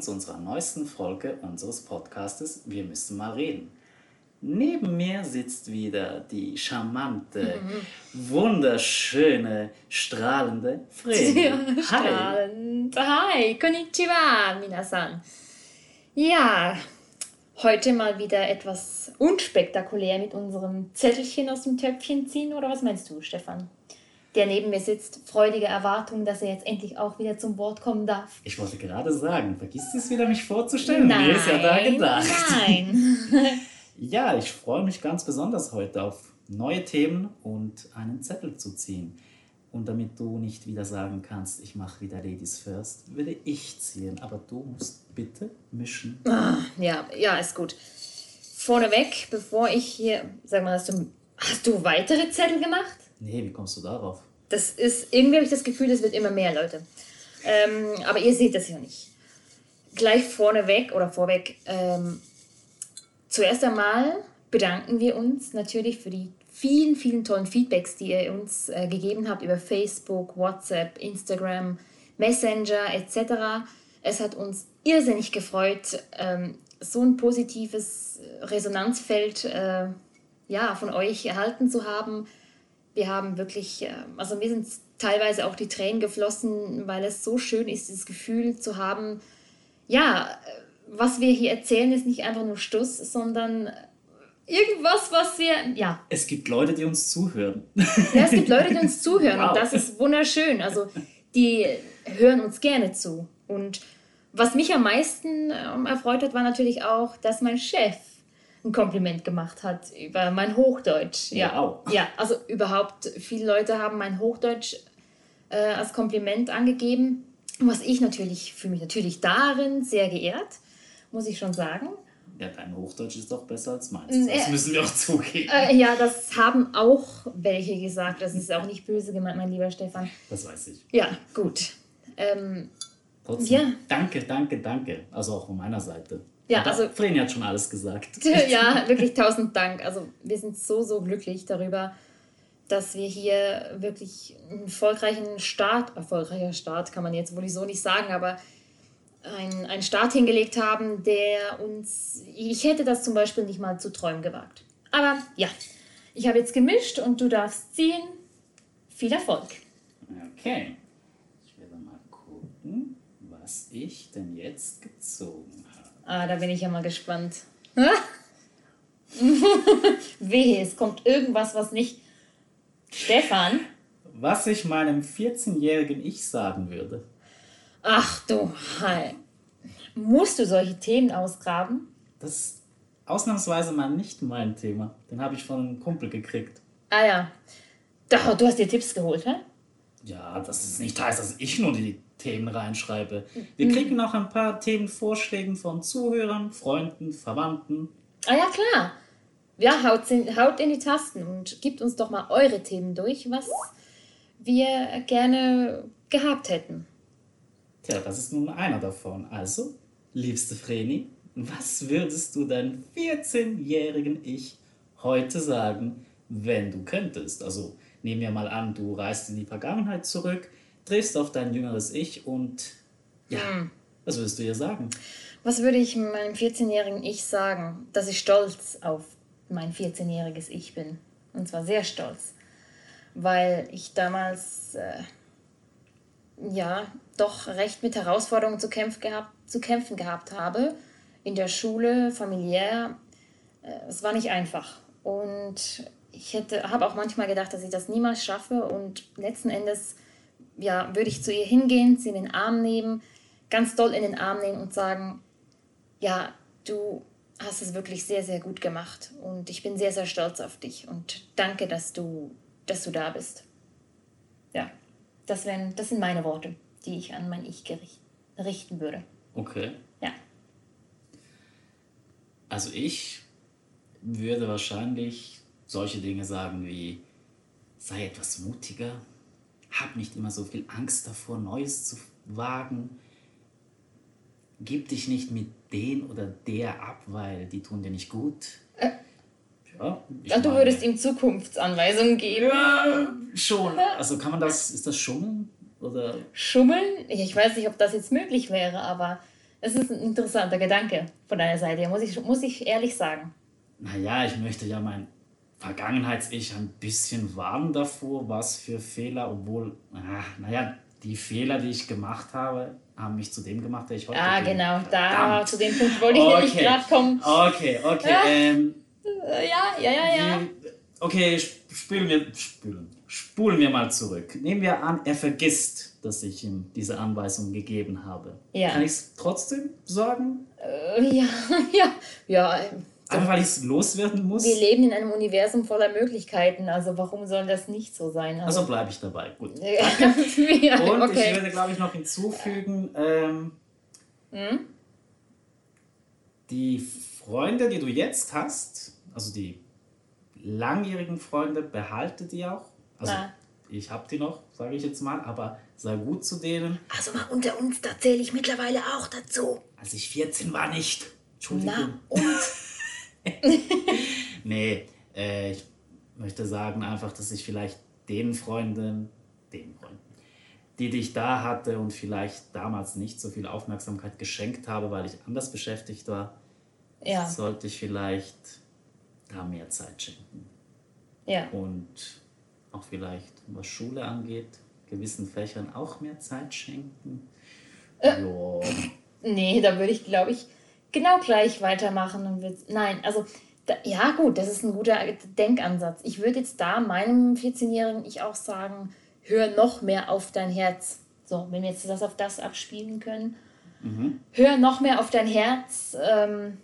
willkommen zu unserer neuesten Folge unseres Podcastes Wir müssen mal reden. Neben mir sitzt wieder die charmante, mhm. wunderschöne, strahlende Fredi. Ja, Hi. Strahlend. Hi, konnichiwa, minasan. Ja, heute mal wieder etwas unspektakulär mit unserem Zettelchen aus dem Töpfchen ziehen, oder was meinst du, Stefan? Der neben mir sitzt, freudige Erwartung, dass er jetzt endlich auch wieder zum Wort kommen darf. Ich wollte gerade sagen, vergisst es wieder, mich vorzustellen? Nein, Mir ist ja da gedacht. Nein. ja, ich freue mich ganz besonders heute auf neue Themen und einen Zettel zu ziehen. Und damit du nicht wieder sagen kannst, ich mache wieder Ladies First, würde ich ziehen. Aber du musst bitte mischen. Ah, ja, ja, ist gut. Vorneweg, bevor ich hier, sag mal, hast du, hast du weitere Zettel gemacht? Nee, wie kommst du darauf? Das ist, irgendwie habe ich das Gefühl, es wird immer mehr, Leute. Ähm, aber ihr seht das ja nicht. Gleich vorneweg oder vorweg, ähm, zuerst einmal bedanken wir uns natürlich für die vielen, vielen tollen Feedbacks, die ihr uns äh, gegeben habt über Facebook, WhatsApp, Instagram, Messenger etc. Es hat uns irrsinnig gefreut, ähm, so ein positives Resonanzfeld äh, ja, von euch erhalten zu haben wir haben wirklich, äh, also mir sind teilweise auch die Tränen geflossen, weil es so schön ist, dieses Gefühl zu haben, ja, äh, was wir hier erzählen, ist nicht einfach nur Stuss, sondern irgendwas, was wir, ja. Es gibt Leute, die uns zuhören. Ja, es gibt Leute, die uns zuhören wow. und das ist wunderschön. Also die hören uns gerne zu. Und was mich am meisten ähm, erfreut hat, war natürlich auch, dass mein Chef ein Kompliment gemacht hat über mein Hochdeutsch. Ja, wow. ja also überhaupt, viele Leute haben mein Hochdeutsch äh, als Kompliment angegeben. Was ich natürlich, fühle mich natürlich darin sehr geehrt, muss ich schon sagen. Ja, dein Hochdeutsch ist doch besser als meins. Das äh, müssen wir auch zugeben. Äh, ja, das haben auch welche gesagt. Das ist auch nicht böse gemeint, mein lieber Stefan. Das weiß ich. Ja, gut. Ähm, Trotzdem, ja. danke, danke, danke. Also auch von meiner Seite. Ja, also. Vreni hat schon alles gesagt. Ja, wirklich tausend Dank. Also, wir sind so, so glücklich darüber, dass wir hier wirklich einen erfolgreichen Start, erfolgreicher Start kann man jetzt wohl so nicht sagen, aber einen, einen Start hingelegt haben, der uns, ich hätte das zum Beispiel nicht mal zu träumen gewagt. Aber ja, ich habe jetzt gemischt und du darfst ziehen. Viel Erfolg. Okay. Ich werde mal gucken, was ich denn jetzt gezogen Ah, da bin ich ja mal gespannt. Wehe, es kommt irgendwas, was nicht. Stefan? Was ich meinem 14-jährigen Ich sagen würde. Ach du Heil. Musst du solche Themen ausgraben? Das ist ausnahmsweise mal nicht mein Thema. Den habe ich von einem Kumpel gekriegt. Ah ja. Doch, du hast dir Tipps geholt, hä? Ja, das ist nicht heißt, dass ich nur die Themen reinschreibe. Wir mhm. kriegen noch ein paar Themenvorschläge von Zuhörern, Freunden, Verwandten. Ah ja, klar. Ja, haut in, haut in die Tasten und gebt uns doch mal eure Themen durch, was wir gerne gehabt hätten. Tja, das ist nun einer davon. Also, liebste Vreni, was würdest du deinem 14-jährigen Ich heute sagen, wenn du könntest? Also, nehmen wir mal an, du reist in die Vergangenheit zurück, triffst auf dein jüngeres Ich und ja, hm. was würdest du ihr sagen? Was würde ich meinem 14-jährigen Ich sagen? Dass ich stolz auf mein 14-jähriges Ich bin. Und zwar sehr stolz. Weil ich damals, äh, ja, doch recht mit Herausforderungen zu, kämpf gehabt, zu kämpfen gehabt habe. In der Schule, familiär. Äh, es war nicht einfach. Und ich habe auch manchmal gedacht, dass ich das niemals schaffe. Und letzten Endes ja, würde ich zu ihr hingehen, sie in den Arm nehmen, ganz doll in den Arm nehmen und sagen, ja, du hast es wirklich sehr, sehr gut gemacht und ich bin sehr, sehr stolz auf dich und danke, dass du, dass du da bist. Ja, das, wären, das sind meine Worte, die ich an mein Ich richten würde. Okay. Ja. Also ich würde wahrscheinlich solche Dinge sagen wie, sei etwas mutiger, hab nicht immer so viel Angst davor, Neues zu wagen. Gib dich nicht mit den oder der ab, weil die tun dir nicht gut. Äh, ja, du würdest ihm Zukunftsanweisungen geben. Ja, schon. Also kann man das, ist das schon Oder? Schummeln? Ich weiß nicht, ob das jetzt möglich wäre, aber es ist ein interessanter Gedanke von deiner Seite, muss ich, muss ich ehrlich sagen. Naja, ich möchte ja mein Vergangenheits-Ich ein bisschen warnen davor, was für Fehler, obwohl, ah, naja, die Fehler, die ich gemacht habe, haben mich zu dem gemacht, der ich heute ah, bin. Ah, genau, da zu dem Punkt wollte ich okay. nämlich gerade kommen. Okay, okay. Ja, ähm, ja, ja, ja. ja. Okay, spülen wir, spülen, spulen wir mal zurück. Nehmen wir an, er vergisst, dass ich ihm diese Anweisung gegeben habe. Ja. Kann ich es trotzdem sagen? Äh, ja, ja, ja. Einfach weil ich es loswerden muss? Wir leben in einem Universum voller Möglichkeiten, also warum soll das nicht so sein? Also, also bleibe ich dabei. Gut. ja, Und okay. ich würde, glaube ich, noch hinzufügen, ähm, hm? die Freunde, die du jetzt hast, also die langjährigen Freunde, behalte die auch. Also Na. ich habe die noch, sage ich jetzt mal, aber sei gut zu denen. Also mal unter uns, da zähle ich mittlerweile auch dazu. Als ich 14 war, nicht. Entschuldigung. Na und? nee, äh, ich möchte sagen einfach, dass ich vielleicht den Freunden, den Freunden, die, ich da hatte und vielleicht damals nicht so viel Aufmerksamkeit geschenkt habe, weil ich anders beschäftigt war, ja. sollte ich vielleicht da mehr Zeit schenken. Ja. Und auch vielleicht, was Schule angeht, gewissen Fächern auch mehr Zeit schenken. Äh, nee, da würde ich, glaube ich, genau gleich weitermachen und will, nein, also da, ja gut, das ist ein guter Denkansatz. Ich würde jetzt da meinem 14-jährigen ich auch sagen, hör noch mehr auf dein Herz. So, wenn wir jetzt das auf das abspielen können. Mhm. Hör noch mehr auf dein Herz. Ähm,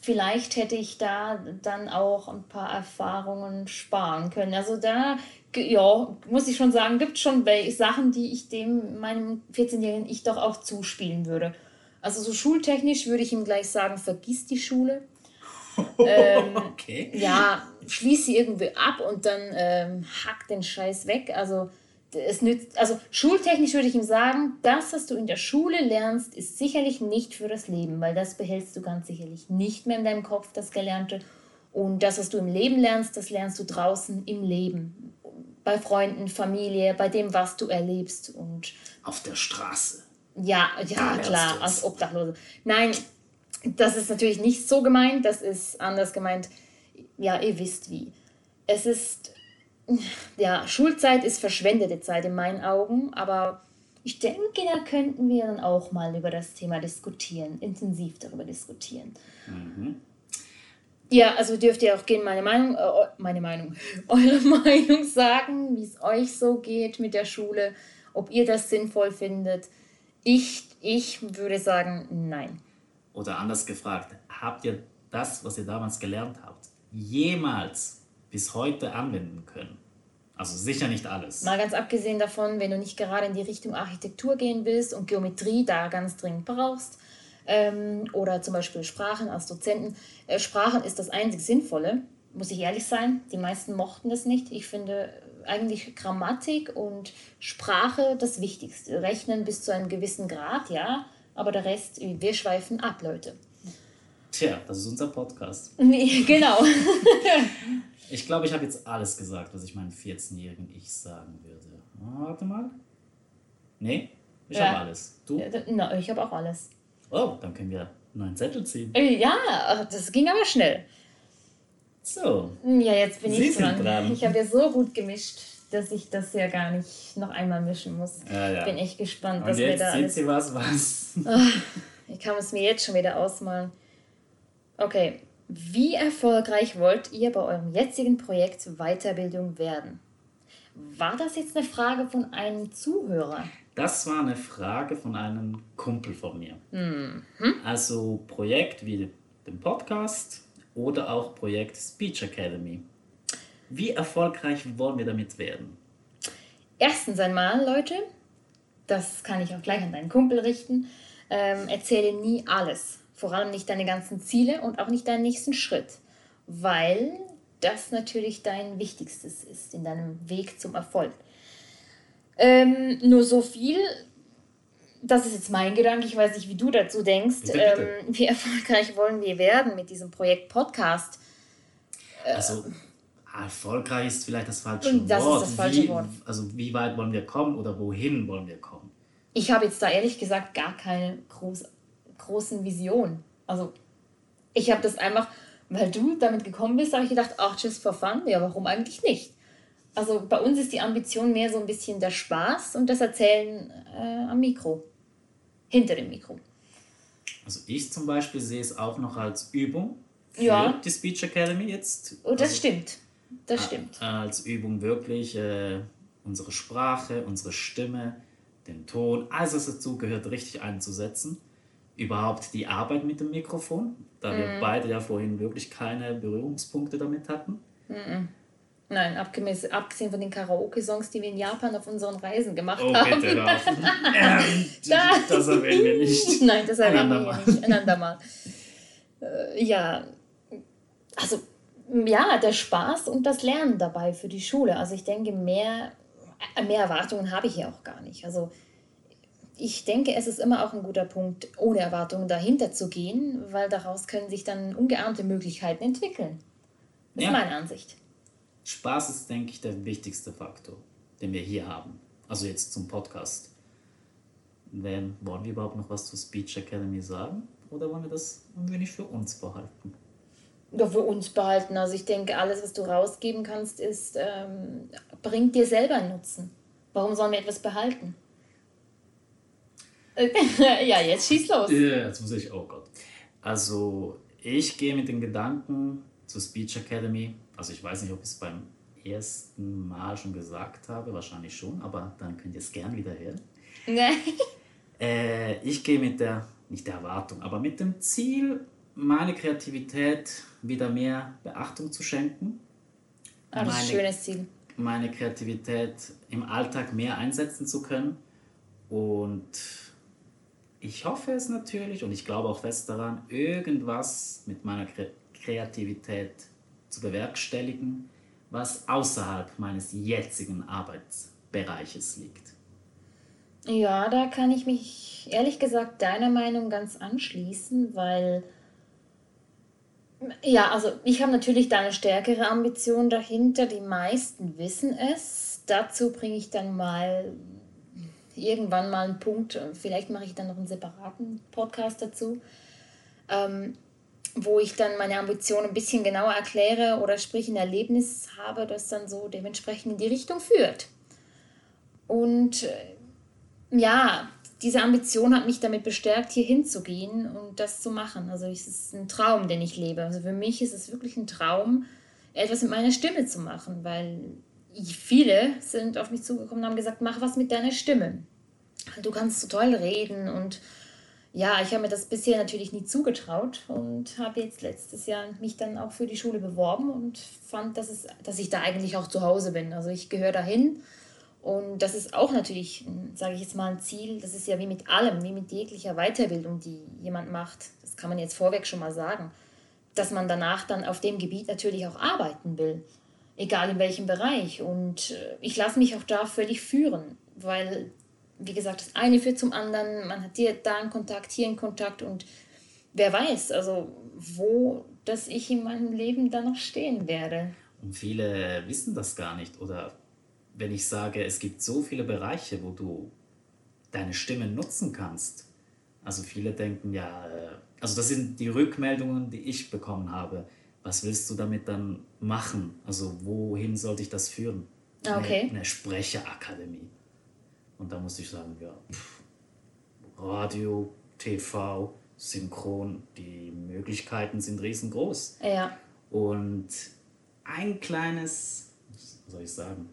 vielleicht hätte ich da dann auch ein paar Erfahrungen sparen können. Also da, ja, muss ich schon sagen, gibt schon Sachen, die ich dem meinem 14-jährigen Ich doch auch zuspielen würde. Also so schultechnisch würde ich ihm gleich sagen, vergiss die Schule. ähm, okay. Ja, schließ sie irgendwie ab und dann ähm, hack den Scheiß weg. Also es nützt, also schultechnisch würde ich ihm sagen, das, was du in der Schule lernst, ist sicherlich nicht für das Leben, weil das behältst du ganz sicherlich nicht mehr in deinem Kopf, das Gelernte. Und das, was du im Leben lernst, das lernst du draußen im Leben. Bei Freunden, Familie, bei dem, was du erlebst. Und auf der Straße. Ja, ja, klar, als Obdachlose. Nein, das ist natürlich nicht so gemeint, das ist anders gemeint. Ja, ihr wisst wie. Es ist, ja, Schulzeit ist verschwendete Zeit in meinen Augen, aber ich denke, da könnten wir dann auch mal über das Thema diskutieren, intensiv darüber diskutieren. Mhm. Ja, also dürft ihr auch gerne meine Meinung, äh, meine Meinung, eure Meinung sagen, wie es euch so geht mit der Schule, ob ihr das sinnvoll findet. Ich, ich würde sagen, nein. Oder anders gefragt, habt ihr das, was ihr damals gelernt habt, jemals bis heute anwenden können? Also sicher nicht alles. Mal ganz abgesehen davon, wenn du nicht gerade in die Richtung Architektur gehen willst und Geometrie da ganz dringend brauchst, ähm, oder zum Beispiel Sprachen als Dozenten. Äh, Sprachen ist das einzig Sinnvolle, muss ich ehrlich sein. Die meisten mochten das nicht. Ich finde eigentlich Grammatik und Sprache das Wichtigste. Rechnen bis zu einem gewissen Grad, ja, aber der Rest, wir schweifen ab, Leute. Tja, das ist unser Podcast. genau. ich glaube, ich habe jetzt alles gesagt, was ich meinem 14-jährigen Ich sagen würde. Oh, warte mal. Nee, ich ja. habe alles. Du? Ja, no, ich habe auch alles. Oh, dann können wir einen neuen Zettel ziehen. Ja, das ging aber schnell. So. Ja, jetzt bin Sie ich dran. dran. Ich habe ja so gut gemischt, dass ich das ja gar nicht noch einmal mischen muss. Ja, ja. Bin echt gespannt, Und was jetzt wir da alles... Sie was, was? Oh, ich kann es mir jetzt schon wieder ausmalen. Okay, wie erfolgreich wollt ihr bei eurem jetzigen Projekt Weiterbildung werden? War das jetzt eine Frage von einem Zuhörer? Das war eine Frage von einem Kumpel von mir. Mhm. Also Projekt wie den Podcast oder auch Projekt Speech Academy. Wie erfolgreich wollen wir damit werden? Erstens einmal, Leute, das kann ich auch gleich an deinen Kumpel richten, ähm, erzähle nie alles. Vor allem nicht deine ganzen Ziele und auch nicht deinen nächsten Schritt, weil das natürlich dein Wichtigstes ist in deinem Weg zum Erfolg. Ähm, nur so viel, das ist jetzt mein Gedanke, ich weiß nicht, wie du dazu denkst. Bitte, bitte. Ähm, wie erfolgreich wollen wir werden mit diesem Projekt Podcast? Äh, also erfolgreich ist vielleicht das falsche Das ist Wort. das falsche wie, Wort. Also wie weit wollen wir kommen oder wohin wollen wir kommen? Ich habe jetzt da ehrlich gesagt gar keine groß, großen Visionen. Also ich habe das einfach, weil du damit gekommen bist, habe ich gedacht, ach, just for fun. Ja, warum eigentlich nicht? Also bei uns ist die Ambition mehr so ein bisschen der Spaß und das Erzählen äh, am Mikro. Hinter dem Mikro. Also ich zum Beispiel sehe es auch noch als Übung für Ja. die Speech Academy jetzt. Oh, das also, stimmt. Das stimmt. Als Übung wirklich äh, unsere Sprache, unsere Stimme, den Ton, alles was dazu gehört, richtig einzusetzen. Überhaupt die Arbeit mit dem Mikrofon, da Mhm. wir beide ja vorhin wirklich keine Berührungspunkte damit hatten. Nein, abgemäß, abgesehen von den Karaoke-Songs, die wir in Japan auf unseren Reisen gemacht Oh, haben. bitte, auf. ähm, Da- das erwähnen wir nicht. Nein, das erwähnen wir nicht. Ein andermal. Äh, ja, also ja, der Spaß und das Lernen dabei für die Schule. Also ich denke, mehr, äh, mehr Erwartungen habe ich hier auch gar nicht. Also ich denke, es ist immer auch ein guter Punkt, ohne Erwartungen dahinter zu gehen, weil daraus können sich dann ungeahnte Möglichkeiten entwickeln. Das Ja. ist meine Ansicht. Spaß ist, denke ich, der wichtigste Faktor, den wir hier haben. Also jetzt zum Podcast. Wenn, wollen wir überhaupt noch was zur Speech Academy sagen? Oder wollen wir das ein wenig für uns behalten? Doch für uns behalten. Also ich denke, alles, was du rausgeben kannst, ist, ähm, bringt dir selber einen Nutzen. Warum sollen wir etwas behalten? ja, jetzt schieß los. Ja, jetzt muss ich, oh Gott. Also, ich gehe mit den Gedanken zur Speech Academy. Also, ich weiß nicht, ob ich es beim ersten Mal schon gesagt habe, wahrscheinlich schon, aber dann könnt ihr es gern wieder hören. Äh, ich gehe mit der, nicht der Erwartung, aber mit dem Ziel, meine Kreativität wieder mehr Beachtung zu schenken. Ah, das ist ein Meine- schönes Ziel. meine Kreativität im Alltag mehr einsetzen zu können. Und ich hoffe es natürlich und ich glaube auch fest daran, irgendwas mit meiner Kre Kreativität zu bewerkstelligen, was außerhalb meines jetzigen Arbeitsbereiches liegt. Ja, da kann ich mich ehrlich gesagt deiner Meinung ganz anschließen, weil ja, also ich habe natürlich da eine stärkere Ambition dahinter. Die meisten wissen es. Dazu bringe ich dann mal irgendwann mal einen Punkt. Vielleicht mache ich dann noch einen separaten Podcast dazu, ähm, wo ich dann meine Ambition ein bisschen genauer erkläre oder sprich ein Erlebnis habe, das dann so dementsprechend in die Richtung führt. Und äh, ja, diese Ambition hat mich damit bestärkt, hier hinzugehen und das zu machen. Also es ist ein Traum, den ich lebe. Also für mich ist es wirklich ein Traum, etwas mit meiner Stimme zu machen, weil viele sind auf mich zugekommen und haben gesagt, mach was mit deiner Stimme. Du kannst so toll reden und ja, ich habe mir das bisher natürlich nie zugetraut und habe jetzt letztes Jahr mich dann auch für die Schule beworben und fand, dass, es, dass ich da eigentlich auch zu Hause bin. Also ich gehöre dahin und das ist auch natürlich, sage ich jetzt mal, ein Ziel. Das ist ja wie mit allem, wie mit jeglicher Weiterbildung, die jemand macht. Das kann man jetzt vorweg schon mal sagen. Dass man danach dann auf dem Gebiet natürlich auch arbeiten will. Egal in welchem Bereich. Und äh, ich lasse mich auch da völlig führen, weil, wie gesagt, das eine führt zum anderen. Man hat hier da einen Kontakt, hier einen Kontakt und wer weiß, also wo, dass ich in meinem Leben dann noch stehen werde. Und viele wissen das gar nicht. Oder wenn ich sage, es gibt so viele Bereiche, wo du deine Stimme nutzen kannst. Also viele denken ja, äh, also das sind die Rückmeldungen, die ich bekommen habe. Was willst du damit dann machen? Also wohin sollte ich das führen? Okay. Eine, eine Sprecherakademie. Und da musste ich sagen, ja, pff, Radio, TV, Synchron, die Möglichkeiten sind riesengroß. Ja, Und ein kleines, was soll ich sagen,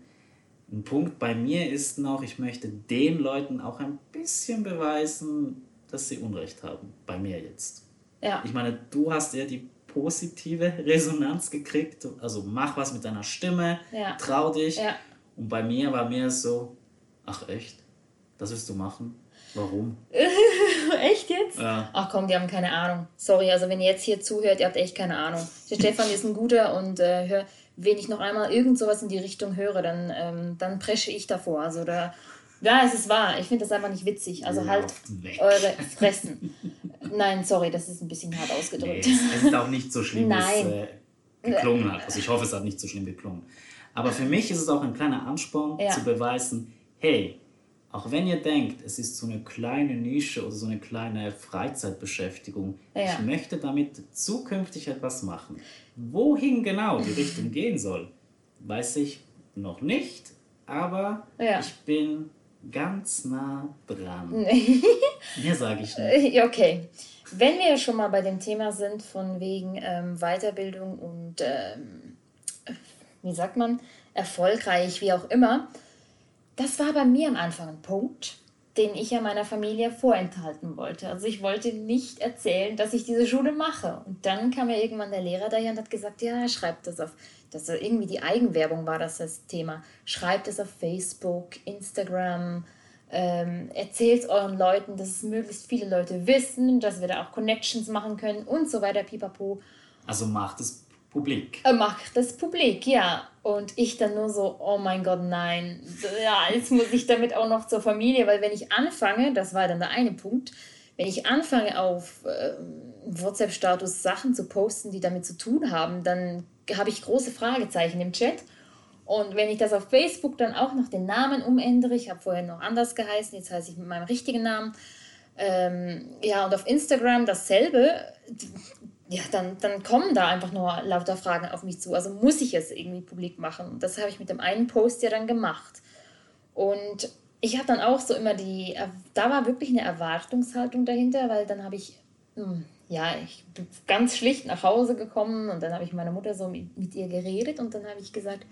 ein Punkt bei mir ist noch, ich möchte den Leuten auch ein bisschen beweisen, dass sie Unrecht haben. Bei mir jetzt. ja. Ich meine, du hast ja die positive Resonanz gekriegt. Also mach was mit deiner Stimme, Ja. trau dich. Ja. Und bei mir war mir so, ach echt, das willst du machen? Warum? Echt jetzt? Ja. Ach komm, die haben keine Ahnung. Sorry, also wenn ihr jetzt hier zuhört, ihr habt echt keine Ahnung. Der Stefan ist ein guter und äh, hör, wenn ich noch einmal irgend sowas in die Richtung höre, dann, ähm, dann presche ich davor. Also da, ja, es ist wahr. Ich finde das einfach nicht witzig. Also halt weg. eure Fressen. Nein, sorry, das ist ein bisschen hart Nee, ausgedrückt. es es ist auch nicht so schlimm, wie es Nein. äh, geklungen hat. Also ich hoffe, es hat nicht so schlimm geklungen. Aber für mich ist es auch ein kleiner Ansporn Ja. zu beweisen, hey, auch wenn ihr denkt, es ist so eine kleine Nische oder so eine kleine Freizeitbeschäftigung, Ja. ich möchte damit zukünftig etwas machen. Wohin genau die Richtung gehen soll, weiß ich noch nicht, aber Ja. ich bin ganz nah dran. Mehr sage ich nicht. Äh, Okay. Wenn wir schon mal bei dem Thema sind, von wegen ähm, Weiterbildung und, ähm, wie sagt man, erfolgreich, wie auch immer, das war bei mir am Anfang ein Punkt, den ich ja meiner Familie vorenthalten wollte. Also ich wollte nicht erzählen, dass ich diese Schule mache. Und dann kam ja irgendwann der Lehrer daher und hat gesagt, ja, schreibt das auf, das irgendwie die Eigenwerbung war das das Thema. Schreibt es auf Facebook, Instagram, ähm, erzählt euren Leuten, dass es möglichst viele Leute wissen, dass wir da auch Connections machen können und so weiter, pipapo. Also macht es publik. Er macht das publik, ja. Und ich dann nur so, oh mein Gott, nein. Ja, jetzt muss ich damit auch noch zur Familie, weil wenn ich anfange, das war dann der eine Punkt, wenn ich anfange auf ähm, WhatsApp-Status Sachen zu posten, die damit zu tun haben, dann habe ich große Fragezeichen im Chat. Und wenn ich das auf Facebook dann auch noch den Namen umändere, ich habe vorher noch anders geheißen, jetzt heiße ich mit meinem richtigen Namen, ähm, ja, und auf Instagram dasselbe, ja, dann, dann kommen da einfach nur lauter Fragen auf mich zu. Also muss ich es irgendwie publik machen. Das habe ich mit dem einen Post ja dann gemacht. Und ich habe dann auch so immer die, da war wirklich eine Erwartungshaltung dahinter, weil dann habe ich, hm, ja, ich bin ganz schlicht nach Hause gekommen und dann habe ich meiner Mutter so mit, mit ihr geredet und dann habe ich gesagt,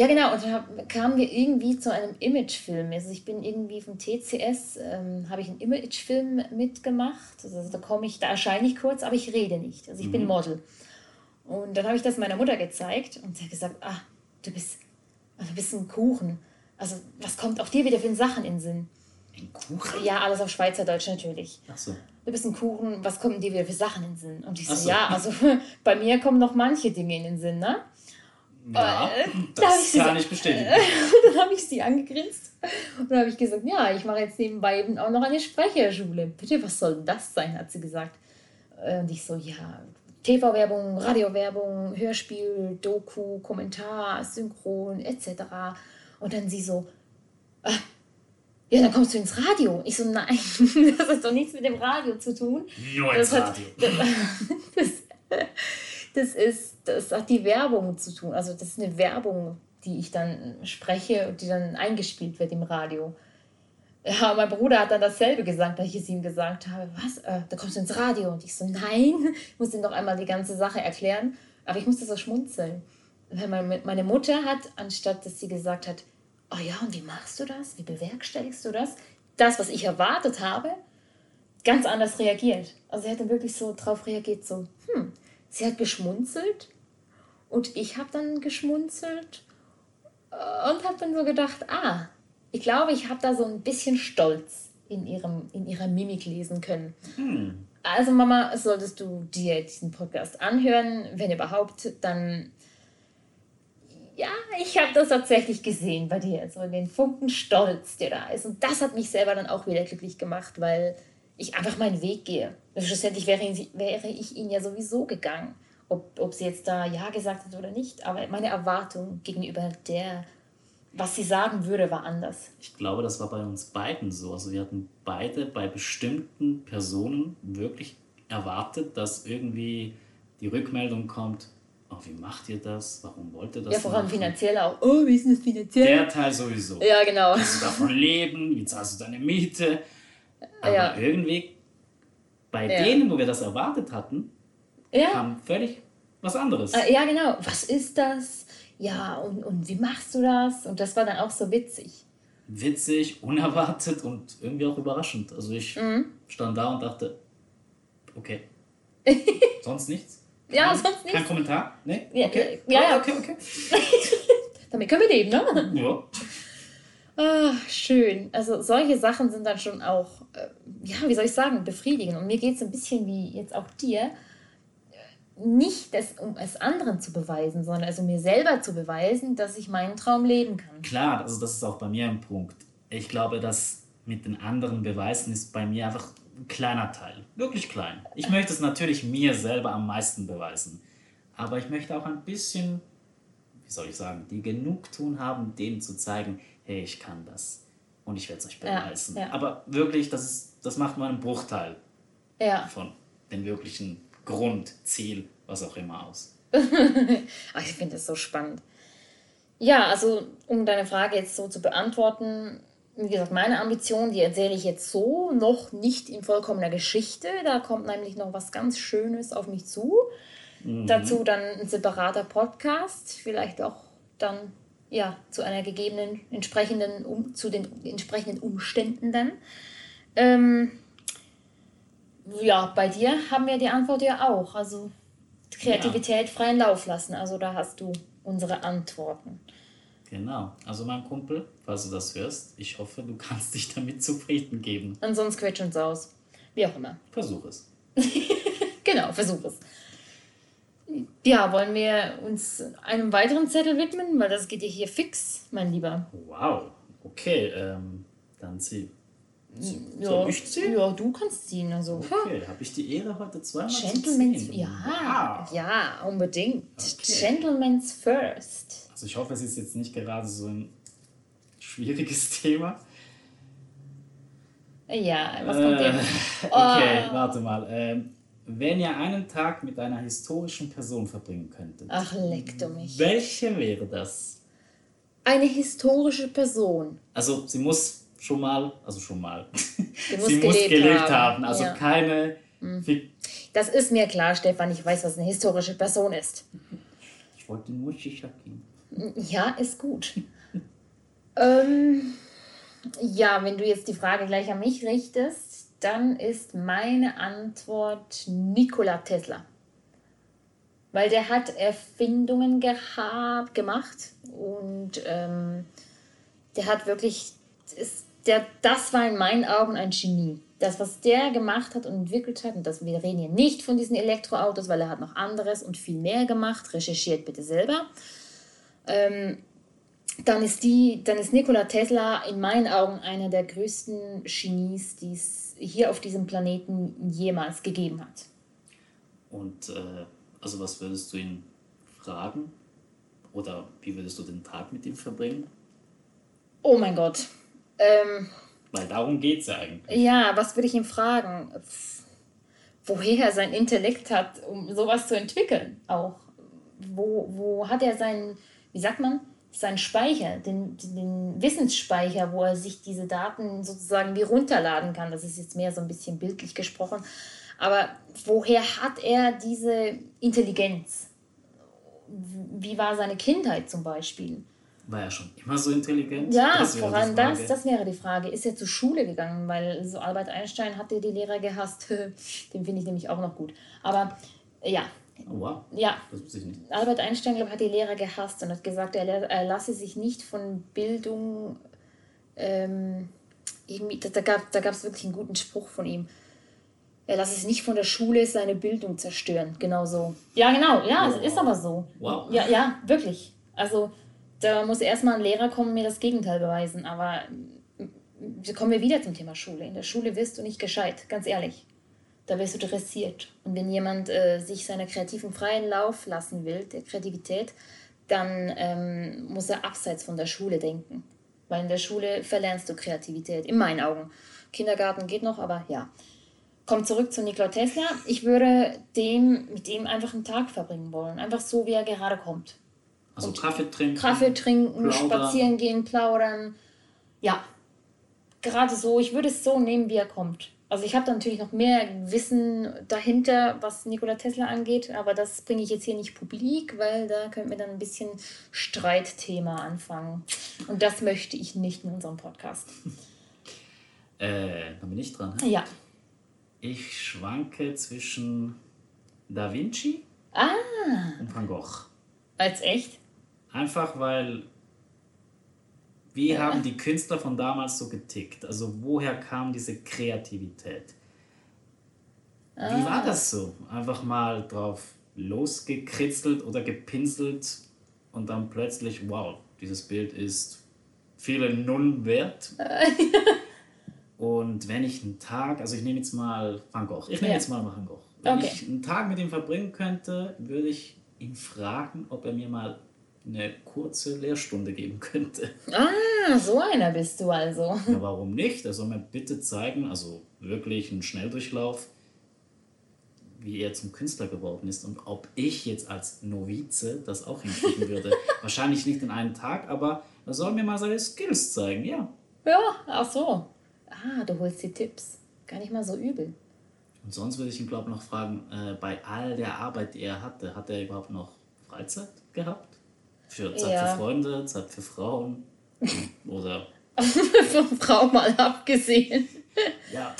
ja, genau. Und dann kamen wir irgendwie zu einem Imagefilm. Also ich bin irgendwie vom TCS, ähm, habe ich einen Imagefilm mitgemacht. Also da komme ich, da erscheine ich kurz, aber ich rede nicht. Also ich bin Model. Und dann habe ich das meiner Mutter gezeigt und sie hat gesagt, ah, du bist, ah, du bist ein Kuchen. Also was kommt auch dir wieder für Sachen in den Sinn? Ein Kuchen? Ja, alles auf Schweizerdeutsch natürlich. Ach so. Du bist ein Kuchen, was kommen dir wieder für Sachen in den Sinn? Und ich so, so. ja, also bei mir kommen noch manche Dinge in den Sinn, ne? Ja, Äh, ich das kann sie- ich bestätigen. dann habe ich sie angegrinst und dann habe ich gesagt, ja, ich mache jetzt nebenbei eben auch noch eine Sprecherschule. Bitte, was soll das sein, hat sie gesagt. Äh, Und ich so, ja, TV-Werbung, Radiowerbung, Hörspiel, Doku, Kommentar, Synchron, etc. Und dann sie so, ah, ja, dann kommst du ins Radio. Ich so, nein, das hat doch nichts mit dem Radio zu tun. Nur ins Das hat, Radio. das, das, ist, das hat die Werbung zu tun. Also das ist eine Werbung, die ich dann spreche und die dann eingespielt wird im Radio. Ja, mein Bruder hat dann dasselbe gesagt, als ich es ihm gesagt habe. Was? Äh, da kommst du ins Radio. Und ich so, nein, ich muss ihm noch einmal die ganze Sache erklären. Aber ich musste so schmunzeln. Weil meine, Mutter hat, anstatt dass sie gesagt hat, oh ja, und wie machst du das? Wie bewerkstelligst du das? Das, was ich erwartet habe, ganz anders reagiert. Also sie hat dann wirklich so drauf reagiert, so, sie hat geschmunzelt und ich habe dann geschmunzelt äh, und habe dann so gedacht, ah, ich glaube, ich habe da so ein bisschen Stolz in, ihrem, in ihrer Mimik lesen können. Also Mama, solltest du dir diesen Podcast anhören, wenn überhaupt, dann ja, ich habe das tatsächlich gesehen bei dir, so den Funken Stolz, der da ist. Und das hat mich selber dann auch wieder glücklich gemacht, weil ich einfach meinen Weg gehe. Also schlussendlich wäre, wäre ich ihn ja sowieso gegangen, ob, ob sie jetzt da Ja gesagt hat oder nicht. Aber meine Erwartung gegenüber der, was sie sagen würde, war anders. Ich glaube, das war bei uns beiden so. Also wir hatten beide bei bestimmten Personen wirklich erwartet, dass irgendwie die Rückmeldung kommt, oh, wie macht ihr das? Warum wollt ihr das Ja, vor allem machen? finanziell auch. Oh, wie ist denn das finanziell? Der Teil sowieso. Ja, genau. Kannst du davon leben? Wie zahlst du deine Miete? Aber Ja. irgendwie bei Ja. denen, wo wir das erwartet hatten, Ja. kam völlig was anderes. Äh, Ja, genau. Was ist das? Ja, und, und wie machst du das? Und das war dann auch so witzig. Witzig, unerwartet und irgendwie auch überraschend. Also ich Mhm. stand da und dachte, okay. Sonst nichts? Ja, sonst nichts. Kein Kommentar? Nee? Ja, okay. ja, ja. Okay, okay. Damit können wir leben, ne? Ja. Ah, schön. Also solche Sachen sind dann schon auch, äh, ja, wie soll ich sagen, befriedigend. Und mir geht es ein bisschen wie jetzt auch dir, äh, nicht das, um es anderen zu beweisen, sondern also mir selber zu beweisen, dass ich meinen Traum leben kann. Klar, also das ist auch bei mir ein Punkt. Ich glaube, das mit den anderen Beweisen ist bei mir einfach ein kleiner Teil. Wirklich klein. Ich möchte es natürlich mir selber am meisten beweisen. Aber ich möchte auch ein bisschen, wie soll ich sagen, die Genugtuung haben, denen zu zeigen, hey, ich kann das. Und ich werde es euch beweisen. Ja, ja. Aber wirklich, das, ist, das macht nur einen Bruchteil Ja. von dem wirklichen Grund, Ziel, was auch immer aus. Ach, ich finde das so spannend. Ja, also um deine Frage jetzt so zu beantworten, wie gesagt, meine Ambition, die erzähle ich jetzt so noch nicht in vollkommener Geschichte. Da kommt nämlich noch was ganz Schönes auf mich zu. Dazu dann ein separater Podcast, vielleicht auch dann ja zu einer gegebenen entsprechenden um, zu den entsprechenden Umständen dann. Ähm, ja, bei dir haben wir die Antwort ja auch. Also Kreativität freien Lauf lassen. Also da hast du unsere Antworten. Genau. Also mein Kumpel, falls du das hörst, ich hoffe, du kannst dich damit zufrieden geben. Ansonsten quetsch uns aus. Wie auch immer. Versuch es. Genau, versuch es. Ja, wollen wir uns einem weiteren Zettel widmen? Weil das geht ja hier fix, mein Lieber. Wow. Okay, ähm, dann zieh. Ja, Soll ich ziehen? ja du kannst ziehen. Also, Okay, habe ich die Ehre heute zweimal zu Gentleman's, ziehen? ja, Wow. ja, unbedingt. Okay. Gentleman's first. Also ich hoffe, es ist jetzt nicht gerade so ein schwieriges Thema. Ja, was kommt Äh, denn? okay, Oh. warte mal. Ähm, wenn ihr einen Tag mit einer historischen Person verbringen könntet, Ach, leck du mich. welche wäre das? Eine historische Person. Also sie muss schon mal, also schon mal, muss sie muss gelebt gelebt haben. haben. Also Ja. keine Fik Das ist mir klar, Stefan. Ich weiß, was eine historische Person ist. Ich wollte nur gehen. Ja, ist gut. ähm, ja, wenn du jetzt die Frage gleich an mich richtest, dann ist meine Antwort Nikola Tesla. Weil der hat Erfindungen gehabt, gemacht und ähm, der hat wirklich, ist, der, das war in meinen Augen ein Genie. Das, was der gemacht hat und entwickelt hat, und das, wir reden hier nicht von diesen Elektroautos, weil er hat noch anderes und viel mehr gemacht, recherchiert bitte selber. Ähm, dann ist ist Nikola Tesla in meinen Augen einer der größten Genies, die es hier auf diesem Planeten jemals gegeben hat. Und äh, also was würdest du ihn fragen? Oder wie würdest du den Tag mit ihm verbringen? Oh mein Gott. Ähm, Weil darum geht es ja eigentlich. ja, was würde ich ihn fragen? Pff, Woher er sein Intellekt hat, um sowas zu entwickeln, auch. Wo, wo hat er seinen, wie sagt man, seinen Speicher, den, den Wissensspeicher, wo er sich diese Daten sozusagen wie runterladen kann. Das ist jetzt mehr so ein bisschen bildlich gesprochen. Aber woher hat er diese Intelligenz? Wie war seine Kindheit zum Beispiel? War er schon immer so intelligent? Ja, Das vor allem das, das wäre die Frage. Ist er zur Schule gegangen? Weil so Albert Einstein hatte die Lehrer gehasst. Den finde ich nämlich auch noch gut. Aber ja, Oh, wow, ja, das wusste ich nicht. Albert Einstein, glaube hat die Lehrer gehasst und hat gesagt, er, er lasse sich nicht von Bildung ähm, irgendwie, da, da gab es wirklich einen guten Spruch von ihm. Er lasse sich nicht von der Schule seine Bildung zerstören. Genau so. Ja, genau, ja, es ist aber so. Wow. Ja, ja, wirklich. Also da muss erstmal ein Lehrer kommen und mir das Gegenteil beweisen. Aber mm, kommen wir wieder zum Thema Schule. In der Schule wirst du nicht gescheit, ganz ehrlich. Da wirst du dressiert. Und wenn jemand äh, sich seiner kreativen freien Lauf lassen will, der Kreativität, dann ähm, muss er abseits von der Schule denken. Weil in der Schule verlernst du Kreativität, in meinen Augen. Kindergarten geht noch, aber ja. Kommt zurück zu Nikola Tesla. Ich würde dem, mit ihm einfach einen Tag verbringen wollen. Einfach so, wie er gerade kommt. Also Kaffee trinken. Kaffee trinken, Plaudern. spazieren gehen, plaudern. Ja, gerade so. Ich würde es so nehmen, wie er kommt. Also ich habe da natürlich noch mehr Wissen dahinter, was Nikola Tesla angeht, aber das bringe ich jetzt hier nicht publik, weil da könnten wir dann ein bisschen Streitthema anfangen. Und das möchte ich nicht in unserem Podcast. Äh, dann bin ich dran. hä? Ja. Ich schwanke zwischen Da Vinci Ah, und Van Gogh. als echt? Einfach weil, wie haben die Künstler von damals so getickt? Also woher kam diese Kreativität? Wie war das so? Einfach mal drauf losgekritzelt oder gepinselt und dann plötzlich, wow, dieses Bild ist viele Nullen wert. Und wenn ich einen Tag, also ich nehme jetzt mal Van Gogh, ich nehme Ja. jetzt mal Van Gogh. Wenn Okay. ich einen Tag mit ihm verbringen könnte, würde ich ihn fragen, ob er mir mal eine kurze Lehrstunde geben könnte. Ah, so einer bist du also. Ja, warum nicht? Er soll mir bitte zeigen, also wirklich einen Schnelldurchlauf, wie er zum Künstler geworden ist und ob ich jetzt als Novize das auch hinkriegen würde. Wahrscheinlich nicht in einem Tag, aber er soll mir mal seine Skills zeigen, ja. Ja, ach so. Ah, du holst die Tipps. Gar nicht mal so übel. Und sonst würde ich ihn, glaube ich, noch fragen, äh, bei all der Arbeit, die er hatte, hat er überhaupt noch Freizeit gehabt? Für Zeit Ja. für Freunde, Zeit für Frauen? Oder, Von Frau mal abgesehen. ja,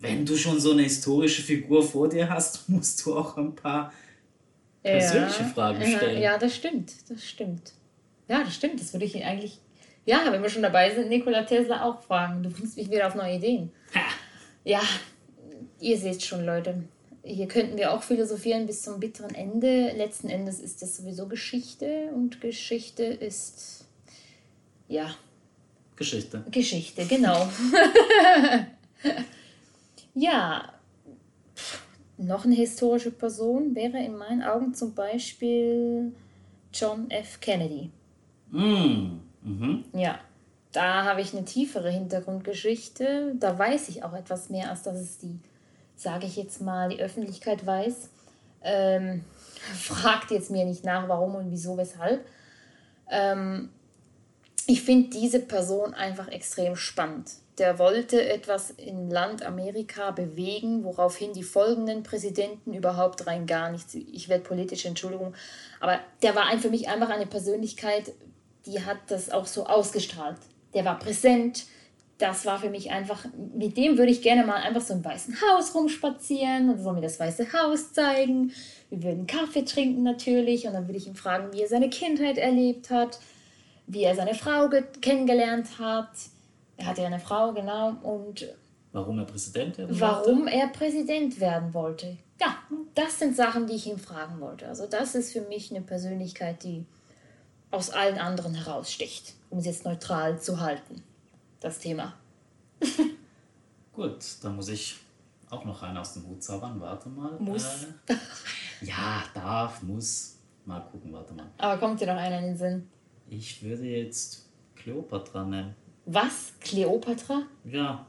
wenn du schon so eine historische Figur vor dir hast, musst du auch ein paar persönliche Fragen ja, stellen. Ja, das stimmt. Das stimmt. Ja, das stimmt. Das würde ich eigentlich. Ja, wenn wir schon dabei sind, Nikola Tesla auch fragen. Du bringst mich wieder auf neue Ideen. Ha! Ja, ihr seht schon, Leute. Hier könnten wir auch philosophieren bis zum bitteren Ende. Letzten Endes ist das sowieso Geschichte und Geschichte ist. Ja, Geschichte. Geschichte, genau. ja, noch eine historische Person wäre in meinen Augen zum Beispiel John F. Kennedy. Mm, mhm. Ja, da habe ich eine tiefere Hintergrundgeschichte. Da weiß ich auch etwas mehr, als dass es die, sage ich jetzt mal, die Öffentlichkeit weiß. Ähm, fragt jetzt mir nicht nach, warum und wieso, weshalb. Ähm, ich finde diese Person einfach extrem spannend. Der wollte etwas im Land Amerika bewegen, woraufhin die folgenden Präsidenten überhaupt rein gar nichts. Ich werde politisch, Entschuldigung. Aber der war für mich einfach eine Persönlichkeit, die hat das auch so ausgestrahlt. Der war präsent. Das war für mich einfach, mit dem würde ich gerne mal einfach so im Weißen Haus rumspazieren und soll mir das Weiße Haus zeigen. Wir würden Kaffee trinken natürlich und dann würde ich ihn fragen, wie er seine Kindheit erlebt hat, wie er seine Frau ge- kennengelernt hat. Er hatte ja eine Frau, genau. Und Warum er Präsident werden wollte? warum er Präsident werden wollte. Ja, das sind Sachen, die ich ihn fragen wollte. Also das ist für mich eine Persönlichkeit, die aus allen anderen heraussticht, um es jetzt neutral zu halten, das Thema. Gut, dann muss ich auch noch einen aus dem Hut zaubern. Warte mal. Muss. Äh, ja, darf, muss. Mal gucken, warte mal. Aber kommt dir noch einer in den Sinn? Ich würde jetzt Kleopatra nennen. Was? Kleopatra? Ja,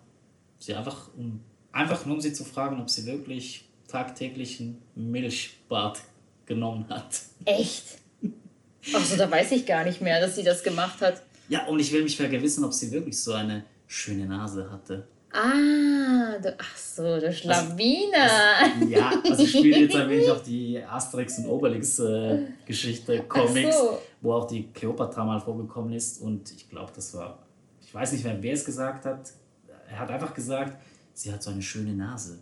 sie einfach, um, einfach nur um sie zu fragen, ob sie wirklich tagtäglich ein Milchbad genommen hat. Echt? Achso, da weiß ich gar nicht mehr, dass sie das gemacht hat. Ja, und ich will mich vergewissern, ob sie wirklich so eine schöne Nase hatte. Ah, du, ach so, du Schlawiner. Ja, also ich spiele jetzt ein wenig auf die Asterix und Obelix äh, Geschichte, Comics, so. wo auch die Kleopatra mal vorgekommen ist und ich glaube, das war, ich weiß nicht wer es gesagt hat. Er hat einfach gesagt, sie hat so eine schöne Nase.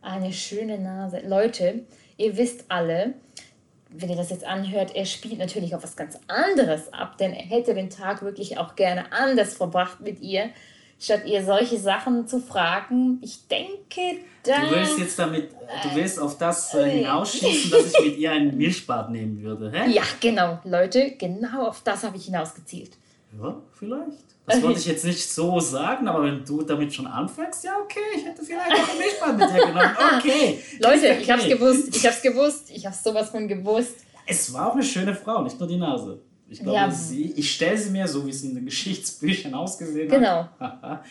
Eine schöne Nase. Leute, ihr wisst alle, wenn ihr das jetzt anhört, er spielt natürlich auf was ganz anderes ab, denn er hätte den Tag wirklich auch gerne anders verbracht mit ihr, statt ihr solche Sachen zu fragen. Ich denke, da. Du willst jetzt damit, du willst auf das äh, hinausschießen, dass ich mit ihr ein Milchbad nehmen würde, hä? Ja, genau, Leute, genau auf das habe ich hinausgezielt. Ja, vielleicht. Das wollte ich jetzt nicht so sagen, aber wenn du damit schon anfängst, ja, okay, ich hätte vielleicht auch ein Milchbad mit dir genommen. Okay. Leute, ist ich hab's okay. gewusst, ich hab's gewusst, ich hab's sowas von gewusst. Es war auch eine schöne Frau, nicht nur die Nase. Ich glaube, Ja. sie, ich stelle sie mir so, wie es in den Geschichtsbüchern ausgesehen Genau. hat.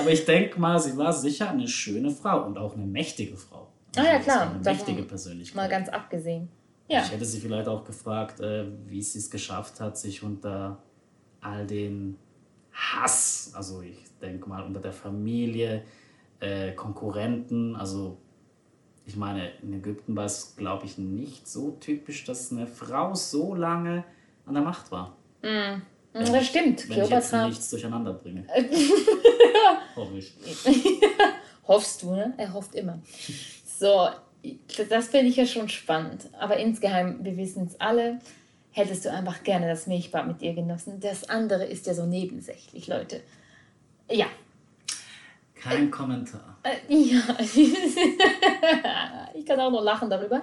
aber ich denke mal, sie war sicher eine schöne Frau und auch eine mächtige Frau. Ah ja, es klar, Eine mächtige Persönlichkeit. Mal ganz abgesehen. Ja. Ich hätte sie vielleicht auch gefragt, äh, wie sie es geschafft hat, sich unter all den Hass, also ich denke mal unter der Familie, äh, Konkurrenten, also ich meine, in Ägypten war es, glaube ich, nicht so typisch, dass eine Frau so lange an der Macht war. Mm, Das stimmt, Wenn ich jetzt Kleopatra. nichts durcheinander bringe. Hoffe ich. Hoffst du, ne? Er hofft immer. So, das finde ich ja schon spannend. Aber insgeheim, wir wissen es alle, hättest du einfach gerne das Milchbad mit ihr genossen. Das andere ist ja so nebensächlich, Leute. Ja. Kein Kommentar. Äh, ja. ich kann auch nur lachen darüber.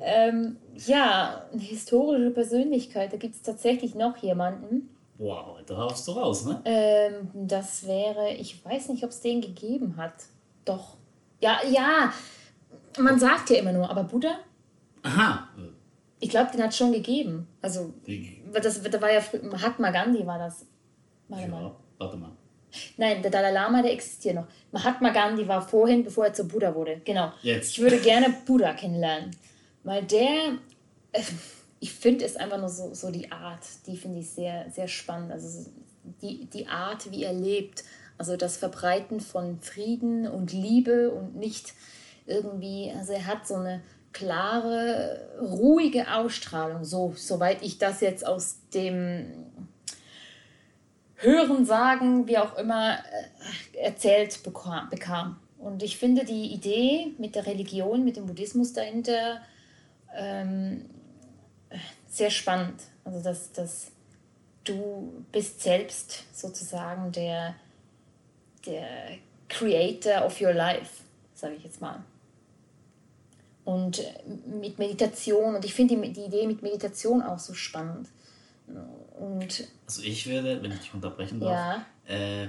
Ähm, ja, eine historische Persönlichkeit. Da gibt es tatsächlich noch jemanden. Wow, da haust du raus, ne? Ähm, das wäre, ich weiß nicht, ob es den gegeben hat. Doch. Ja, ja. Man sagt ja immer nur, aber Buddha? Aha. Ich glaube, den hat es schon gegeben. Also, Wie- das, da war ja frü- Mahatma Gandhi war das. Warte mal. Ja, warte mal. Nein, der Dalai Lama, der existiert noch. Mahatma Gandhi war vorhin, bevor er zu Buddha wurde. Genau. Jetzt. Ich würde gerne Buddha kennenlernen. Weil der, äh, ich finde es einfach nur so, so die Art, die finde ich sehr, sehr spannend. Also so die, die Art, wie er lebt. Also das Verbreiten von Frieden und Liebe und nicht irgendwie, also er hat so eine klare, ruhige Ausstrahlung, so, soweit ich das jetzt aus dem Hören, Sagen, wie auch immer, äh, erzählt bekam. Und ich finde die Idee mit der Religion, mit dem Buddhismus dahinter ähm, sehr spannend. Also, dass, dass du bist selbst sozusagen der, der Creator of your life, sage ich jetzt mal. Und äh, mit Meditation, und ich finde die, die Idee mit Meditation auch so spannend. Und Also ich würde, wenn ich dich unterbrechen darf, Ja. äh,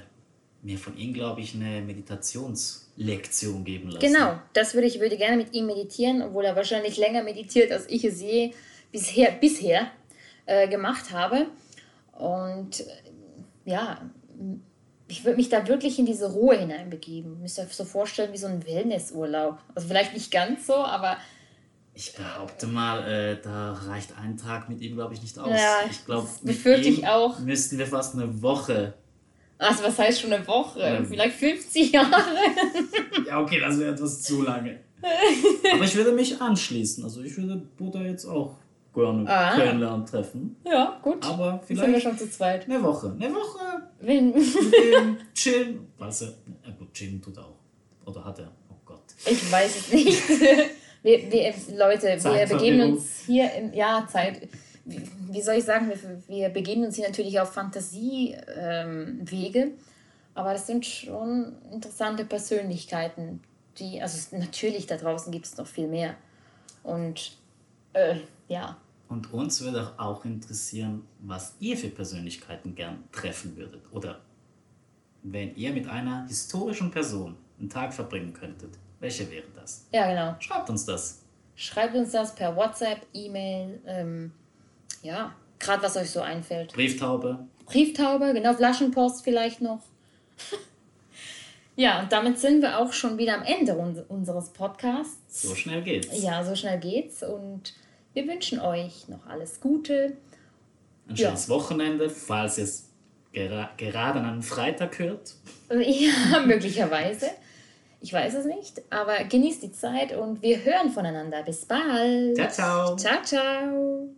mir von ihm, glaube ich, eine Meditationslektion geben lassen. Genau, das würde ich würde gerne mit ihm meditieren, obwohl er wahrscheinlich länger meditiert, als ich es je bisher, bisher äh, gemacht habe. Und äh, ja, ich würde mich da wirklich in diese Ruhe hineinbegeben. Müsst ihr euch so vorstellen wie so ein Wellnessurlaub. Also vielleicht nicht ganz so, aber Ich behaupte mal, äh, da reicht ein Tag mit ihm, glaube ich, nicht aus. Ja, ich glaube, mit ihm auch. müssten wir fast eine Woche. also was heißt schon eine Woche? Ähm. Vielleicht 50 Jahre. Ja, okay, das wäre etwas zu lange. Aber ich würde mich anschließen. Also ich würde Buddha jetzt auch gerne Ah. kennenlernen, treffen. Ja, gut. Aber Jetzt sind wir vielleicht schon zu zweit. eine Woche. Eine Woche Wenn, chillen. Was er, ja gut, chillen tut er auch. Oder hat er? Oh Gott. Ich weiß es nicht. Wir, wir, Leute, wir begeben uns hier im ja, Zeit. Wie wie soll ich sagen, wir, wir begeben uns hier natürlich auf Fantasiewege, ähm, Wege, aber das sind schon interessante Persönlichkeiten, die, also natürlich da draußen gibt es noch viel mehr. Und äh, ja, Und uns würde auch interessieren, was ihr für Persönlichkeiten gern treffen würdet. Oder wenn ihr mit einer historischen Person einen Tag verbringen könntet, welche wäre das? ja genau. Schreibt uns das. Schreibt uns das per WhatsApp, E-Mail, ähm, ja, gerade was euch so einfällt. Brieftaube. Brieftaube, genau, Flaschenpost vielleicht noch. ja, und damit sind wir auch schon wieder am Ende uns- unseres Podcasts. So schnell geht's. Ja, so schnell geht's und wir wünschen euch noch alles Gute. Ein Ja. schönes Wochenende, falls ihr es gera gerade an einem Freitag hört. Ja, möglicherweise. Ich weiß es nicht, aber genießt die Zeit und wir hören voneinander. Bis bald. Ciao, ciao. Ciao, ciao.